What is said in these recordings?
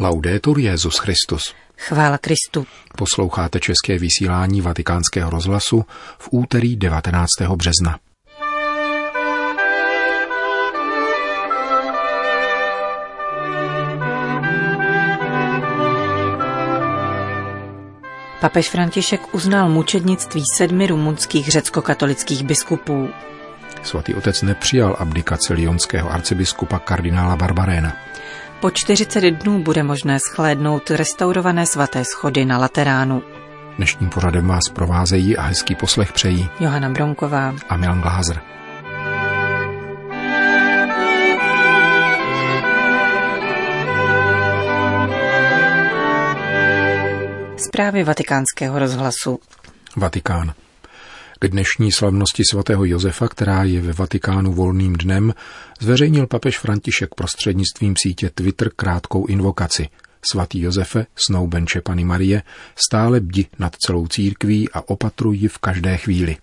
Laudetur Jezus Christus. Chvála Kristu. Posloucháte české vysílání Vatikánského rozhlasu v úterý 19. března. Papež František uznal mučednictví sedmi rumunských řecko-katolických biskupů. Svatý otec nepřijal abdikaci lionského arcibiskupa kardinála Barbaréna. Po 40 dnů bude možné schlédnout restaurované svaté schody na Lateránu. Dnešním pořadem vás provázejí a hezký poslech přejí Johana Bronková a Milan Glázer. Zprávy vatikánského rozhlasu. Vatikán. K dnešní slavnosti svatého Josefa, která je ve Vatikánu volným dnem, zveřejnil papež František prostřednictvím sítě Twitter krátkou invokaci. Svatý Josefe, snoubenče Pany Marie, stále bdi nad celou církví a opatruj v každé chvíli.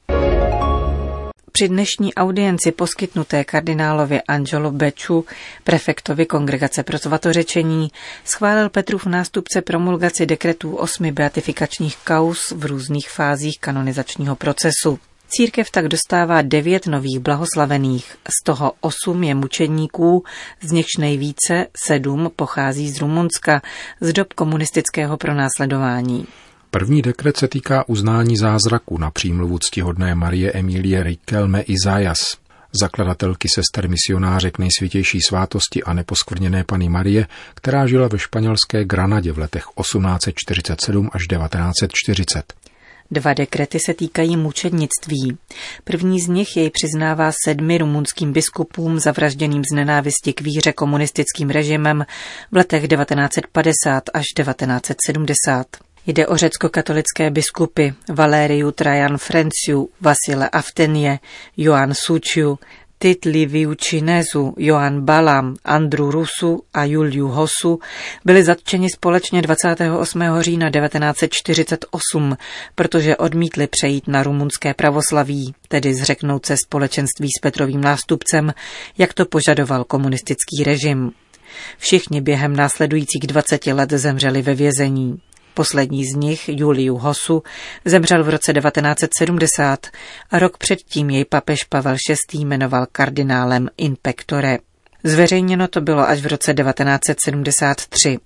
Při dnešní audienci poskytnuté kardinálovi Angelo Beču, prefektovi Kongregace pro svatořečení, schválil Petrův nástupce promulgaci dekretů osmi beatifikačních kaus v různých fázích kanonizačního procesu. Církev tak dostává devět nových blahoslavených, z toho osm je mučedníků, z nichž nejvíce sedm pochází z Rumunska, z dob komunistického pronásledování. První dekret se týká uznání zázraku na přímluvu ctihodné Marie Emilie Rikelme Izajas, zakladatelky sester misionářek nejsvětější svátosti a neposkvrněné Pany Marie, která žila ve španělské Granadě v letech 1847 až 1940. Dva dekrety se týkají mučednictví. První z nich jej přiznává sedmi rumunským biskupům zavražděným z nenávisti k víře komunistickým režimem v letech 1950 až 1970. Jde o řecko-katolické biskupy Valériu Trajan Frenciu, Vasile Aftenie, Joan Suciu, Tit Liviu Činezu, Joan Balam, Andru Rusu a Juliu Hosu byli zatčeni společně 28. října 1948, protože odmítli přejít na rumunské pravoslaví, tedy zřeknout se společenství s Petrovým nástupcem, jak to požadoval komunistický režim. Všichni během následujících 20 let zemřeli ve vězení. Poslední z nich, Juliu Hosu, zemřel v roce 1970 a rok předtím jej papež Pavel VI. jmenoval kardinálem in pectore. Zveřejněno to bylo až v roce 1973.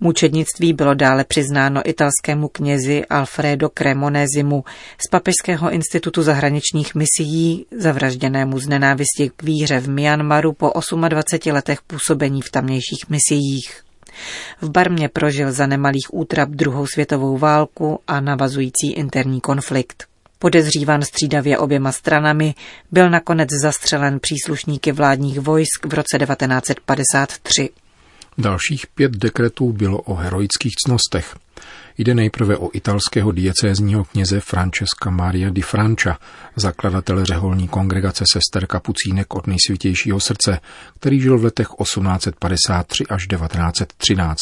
Mučednictví bylo dále přiznáno italskému knězi Alfredo Cremonezimu z Papežského institutu zahraničních misií, zavražděnému z nenávisti k víře v Myanmaru po 28 letech působení v tamnějších misiích. V Barmě prožil za nemalých útrap druhou světovou válku a navazující interní konflikt. Podezřívan střídavě oběma stranami, byl nakonec zastřelen příslušníky vládních vojsk v roce 1953. Dalších pět dekretů bylo o heroických cnostech. Jde nejprve o italského diecézního kněze Francesca Maria di Francia, zakladatele řeholní kongregace sester kapucínek od nejsvětějšího srdce, který žil v letech 1853 až 1913.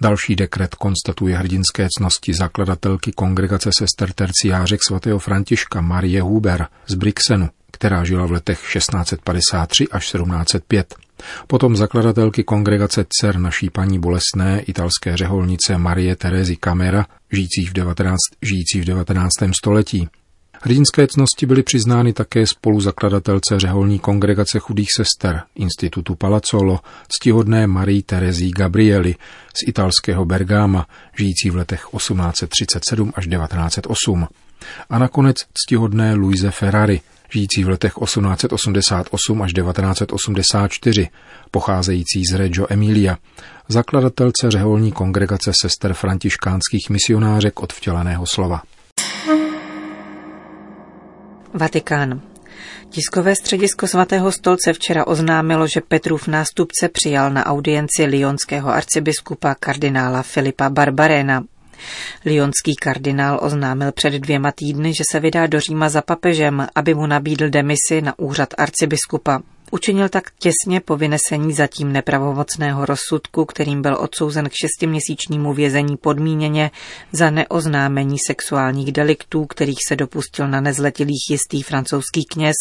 Další dekret konstatuje hrdinské cnosti zakladatelky kongregace sester terciářek svatého Františka Marie Huber z Brixenu, která žila v letech 1653 až 1705. Potom zakladatelky kongregace dcer naší paní bolesné italské řeholnice Marie Terezy Camera, žijící v 19, žijící v 19. století. Hrdinské cnosti byly přiznány také spoluzakladatelce řeholní kongregace chudých sester Institutu Palazzolo, ctihodné Marie Terezí Gabrieli z italského Bergama, žijící v letech 1837 až 1908. A nakonec ctihodné Luise Ferrari, žijící v letech 1888 až 1984, pocházející z Reggio Emilia, zakladatelce řeholní kongregace sester františkánských misionářek od vtěleného slova. Vatikán. Tiskové středisko svatého stolce včera oznámilo, že Petrův nástupce přijal na audienci lionského arcibiskupa kardinála Filipa Barbarena. Lionský kardinál oznámil před dvěma týdny, že se vydá do Říma za papežem, aby mu nabídl demisi na úřad arcibiskupa. Učinil tak těsně po vynesení zatím nepravomocného rozsudku, kterým byl odsouzen k šestiměsíčnímu vězení podmíněně za neoznámení sexuálních deliktů, kterých se dopustil na nezletilých jistý francouzský kněz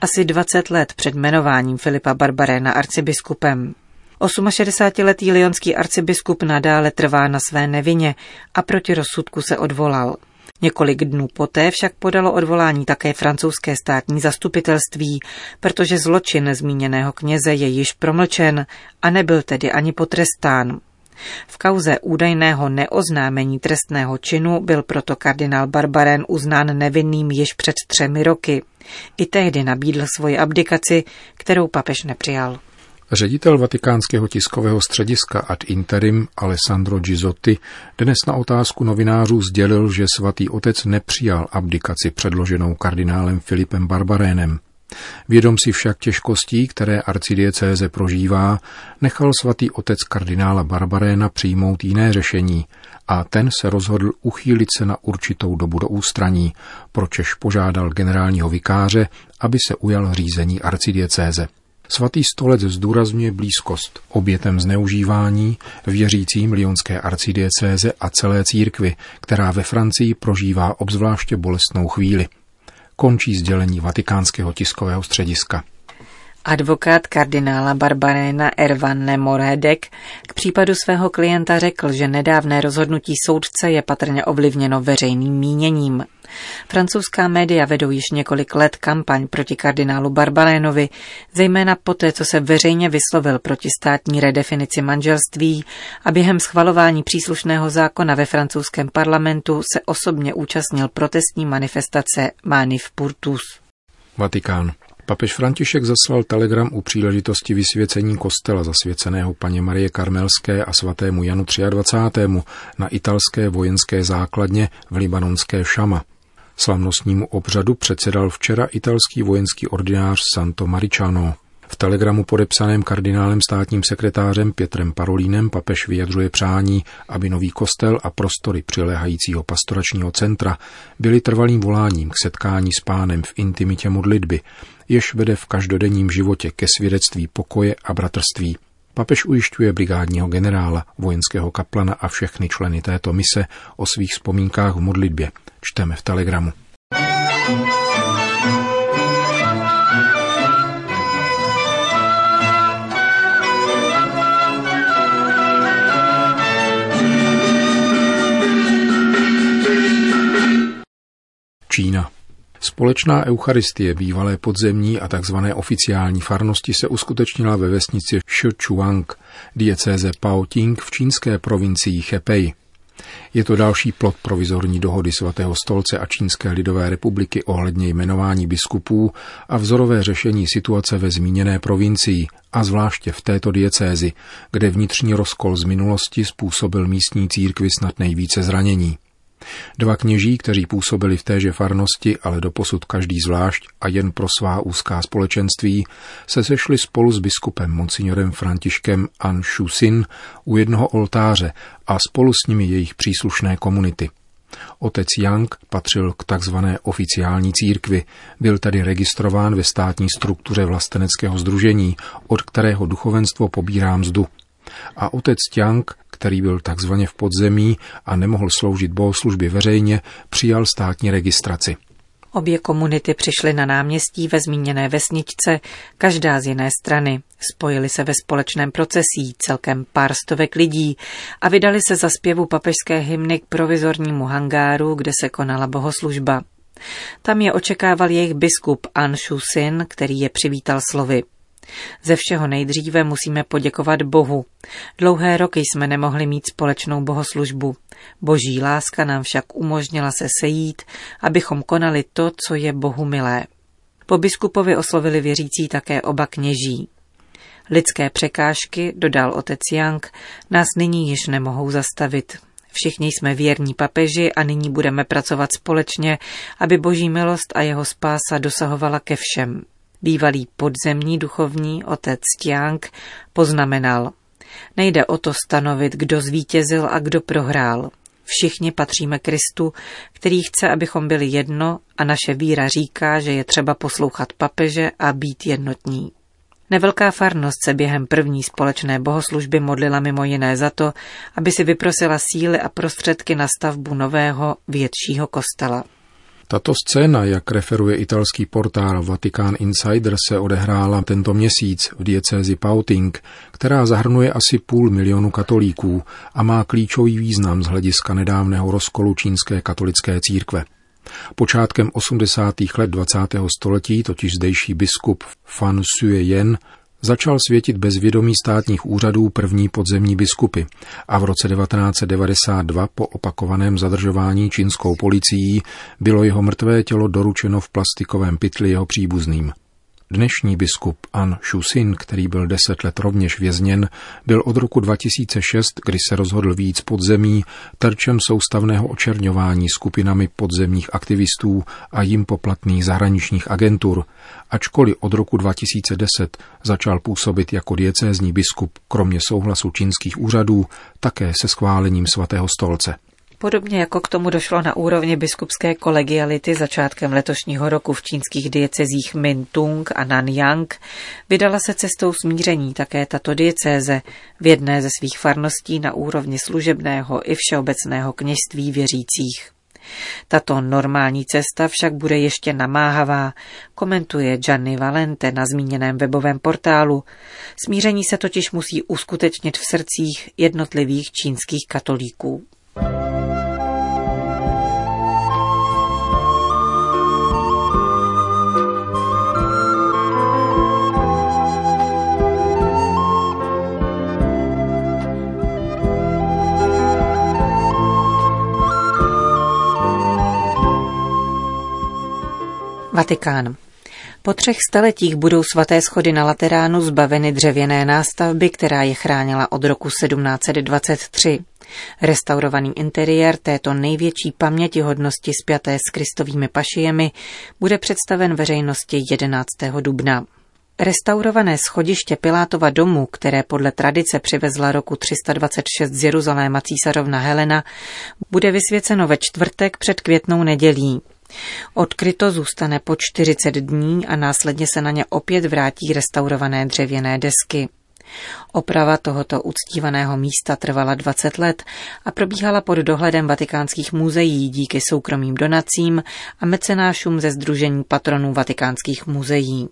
asi 20 let před jmenováním Filipa Barbaréna arcibiskupem. 68-letý lionský arcibiskup nadále trvá na své nevině a proti rozsudku se odvolal. Několik dnů poté však podalo odvolání také francouzské státní zastupitelství, protože zločin zmíněného kněze je již promlčen a nebyl tedy ani potrestán. V kauze údajného neoznámení trestného činu byl proto kardinál Barbarén uznán nevinným již před třemi roky. I tehdy nabídl svoji abdikaci, kterou papež nepřijal. Ředitel vatikánského tiskového střediska ad interim Alessandro Gizotti dnes na otázku novinářů sdělil, že svatý otec nepřijal abdikaci předloženou kardinálem Filipem Barbarénem. Vědom si však těžkostí, které arcidiecéze prožívá, nechal svatý otec kardinála Barbaréna přijmout jiné řešení a ten se rozhodl uchýlit se na určitou dobu do ústraní, pročež požádal generálního vikáře, aby se ujal řízení arcidiecéze. Svatý stolec zdůrazňuje blízkost obětem zneužívání věřícím Lyonské arcidiecéze a celé církvy, která ve Francii prožívá obzvláště bolestnou chvíli. Končí sdělení vatikánského tiskového střediska. Advokát kardinála Barbaréna Ervan Nemoredek k případu svého klienta řekl, že nedávné rozhodnutí soudce je patrně ovlivněno veřejným míněním. Francouzská média vedou již několik let kampaň proti kardinálu Barbarénovi, zejména poté, co se veřejně vyslovil proti státní redefinici manželství a během schvalování příslušného zákona ve francouzském parlamentu se osobně účastnil protestní manifestace Manif Purtus. Vatikán. Papež František zaslal telegram u příležitosti vysvěcení kostela zasvěceného paně Marie Karmelské a svatému Janu 23. na italské vojenské základně v libanonské Šama. Slavnostnímu obřadu předsedal včera italský vojenský ordinář Santo Mariciano. V telegramu podepsaném kardinálem státním sekretářem Pětrem Parolínem papež vyjadřuje přání, aby nový kostel a prostory přilehajícího pastoračního centra byly trvalým voláním k setkání s pánem v intimitě modlitby, jež vede v každodenním životě ke svědectví pokoje a bratrství. Papež ujišťuje brigádního generála, vojenského kaplana a všechny členy této mise o svých vzpomínkách v modlitbě. Čteme v telegramu. Čína. Společná eucharistie bývalé podzemní a tzv. oficiální farnosti se uskutečnila ve vesnici Sichuang, diecéze Paoting v čínské provincii Hebei. Je to další plot provizorní dohody svatého stolce a Čínské lidové republiky ohledně jmenování biskupů a vzorové řešení situace ve zmíněné provincii a zvláště v této diecézi, kde vnitřní rozkol z minulosti způsobil místní církvi snad nejvíce zranění. Dva kněží, kteří působili v téže farnosti, ale doposud každý zvlášť a jen pro svá úzká společenství, se sešli spolu s biskupem monsignorem Františkem An Shusin u jednoho oltáře a spolu s nimi jejich příslušné komunity. Otec Yang patřil k takzvané oficiální církvi, byl tedy registrován ve státní struktuře vlasteneckého združení, od kterého duchovenstvo pobírá mzdu. A otec Tiang který byl takzvaně v podzemí a nemohl sloužit bohoslužbě veřejně, přijal státní registraci. Obě komunity přišly na náměstí ve zmíněné vesničce, každá z jiné strany. Spojili se ve společném procesí celkem pár stovek lidí a vydali se za zpěvu papežské hymny k provizornímu hangáru, kde se konala bohoslužba. Tam je očekával jejich biskup An Shusin, který je přivítal slovy. Ze všeho nejdříve musíme poděkovat Bohu. Dlouhé roky jsme nemohli mít společnou bohoslužbu. Boží láska nám však umožnila se sejít, abychom konali to, co je Bohu milé. Po biskupovi oslovili věřící také oba kněží. Lidské překážky, dodal otec Yang, nás nyní již nemohou zastavit. Všichni jsme věrní papeži a nyní budeme pracovat společně, aby boží milost a jeho spása dosahovala ke všem. Bývalý podzemní duchovní otec Tiang poznamenal, nejde o to stanovit, kdo zvítězil a kdo prohrál. Všichni patříme Kristu, který chce, abychom byli jedno a naše víra říká, že je třeba poslouchat papeže a být jednotní. Nevelká farnost se během první společné bohoslužby modlila mimo jiné za to, aby si vyprosila síly a prostředky na stavbu nového, většího kostela. Tato scéna, jak referuje italský portál Vatican Insider, se odehrála tento měsíc v diecézi Pauting, která zahrnuje asi půl milionu katolíků a má klíčový význam z hlediska nedávného rozkolu čínské katolické církve. Počátkem 80. let 20. století totiž zdejší biskup Fan Sue Yen začal světit bez vědomí státních úřadů první podzemní biskupy a v roce 1992 po opakovaném zadržování čínskou policií bylo jeho mrtvé tělo doručeno v plastikovém pytli jeho příbuzným. Dnešní biskup An Shusin, který byl deset let rovněž vězněn, byl od roku 2006, kdy se rozhodl víc podzemí, terčem soustavného očerňování skupinami podzemních aktivistů a jim poplatných zahraničních agentur, ačkoliv od roku 2010 začal působit jako diecézní biskup, kromě souhlasu čínských úřadů, také se schválením svatého stolce. Podobně jako k tomu došlo na úrovni biskupské kolegiality začátkem letošního roku v čínských diecezích Mintung a Nanyang, vydala se cestou smíření také tato diecéze v jedné ze svých farností na úrovni služebného i všeobecného kněžství věřících. Tato normální cesta však bude ještě namáhavá, komentuje Gianni Valente na zmíněném webovém portálu. Smíření se totiž musí uskutečnit v srdcích jednotlivých čínských katolíků. Vatikán. Po třech staletích budou svaté schody na Lateránu zbaveny dřevěné nástavby, která je chránila od roku 1723. Restaurovaný interiér této největší pamětihodnosti spjaté s kristovými pašijemi bude představen veřejnosti 11. dubna. Restaurované schodiště Pilátova domu, které podle tradice přivezla roku 326 z Jeruzaléma císařovna Helena, bude vysvěceno ve čtvrtek před květnou nedělí. Odkryto zůstane po 40 dní a následně se na ně opět vrátí restaurované dřevěné desky. Oprava tohoto uctívaného místa trvala 20 let a probíhala pod dohledem vatikánských muzeí díky soukromým donacím a mecenášům ze Združení patronů vatikánských muzeí.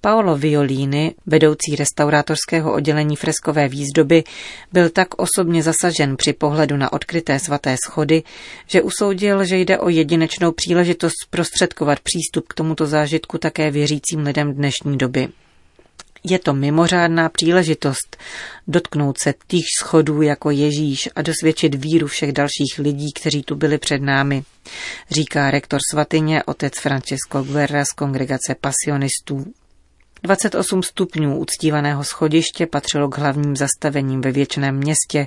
Paolo Violini, vedoucí restaurátorského oddělení freskové výzdoby, byl tak osobně zasažen při pohledu na odkryté svaté schody, že usoudil, že jde o jedinečnou příležitost zprostředkovat přístup k tomuto zážitku také věřícím lidem dnešní doby. Je to mimořádná příležitost dotknout se tých schodů jako Ježíš a dosvědčit víru všech dalších lidí, kteří tu byli před námi, říká rektor svatyně otec Francesco Guerra z kongregace pasionistů 28 stupňů uctívaného schodiště patřilo k hlavním zastavením ve věčném městě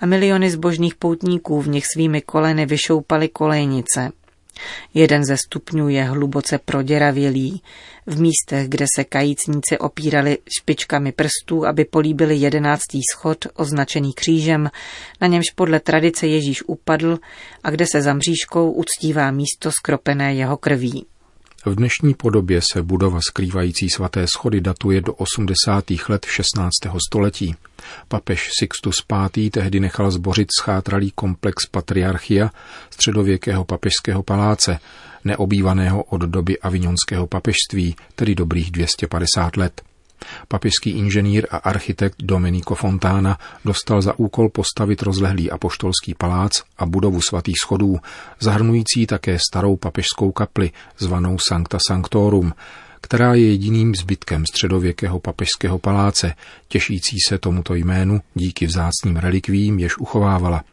a miliony zbožných poutníků v nich svými koleny vyšoupaly kolejnice. Jeden ze stupňů je hluboce proděravělý. V místech, kde se kajícníci opírali špičkami prstů, aby políbili jedenáctý schod, označený křížem, na němž podle tradice Ježíš upadl a kde se za mřížkou uctívá místo skropené jeho krví. V dnešní podobě se budova skrývající svaté schody datuje do 80. let 16. století. Papež Sixtus V. tehdy nechal zbořit schátralý komplex patriarchia středověkého papežského paláce, neobývaného od doby avignonského papežství, tedy dobrých 250 let. Papežský inženýr a architekt Domenico Fontana dostal za úkol postavit rozlehlý apoštolský palác a budovu svatých schodů, zahrnující také starou papežskou kapli, zvanou Sancta Sanctorum, která je jediným zbytkem středověkého papežského paláce, těšící se tomuto jménu díky vzácným relikvím, jež uchovávala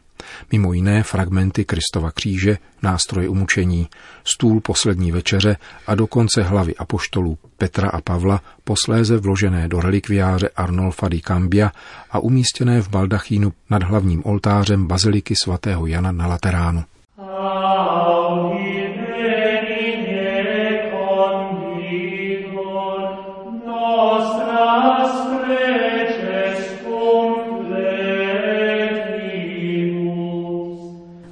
mimo jiné fragmenty Kristova kříže, nástroje umučení, stůl poslední večeře a dokonce hlavy apoštolů Petra a Pavla, posléze vložené do relikviáře Arnolfa di Cambia a umístěné v baldachínu nad hlavním oltářem baziliky svatého Jana na Lateránu.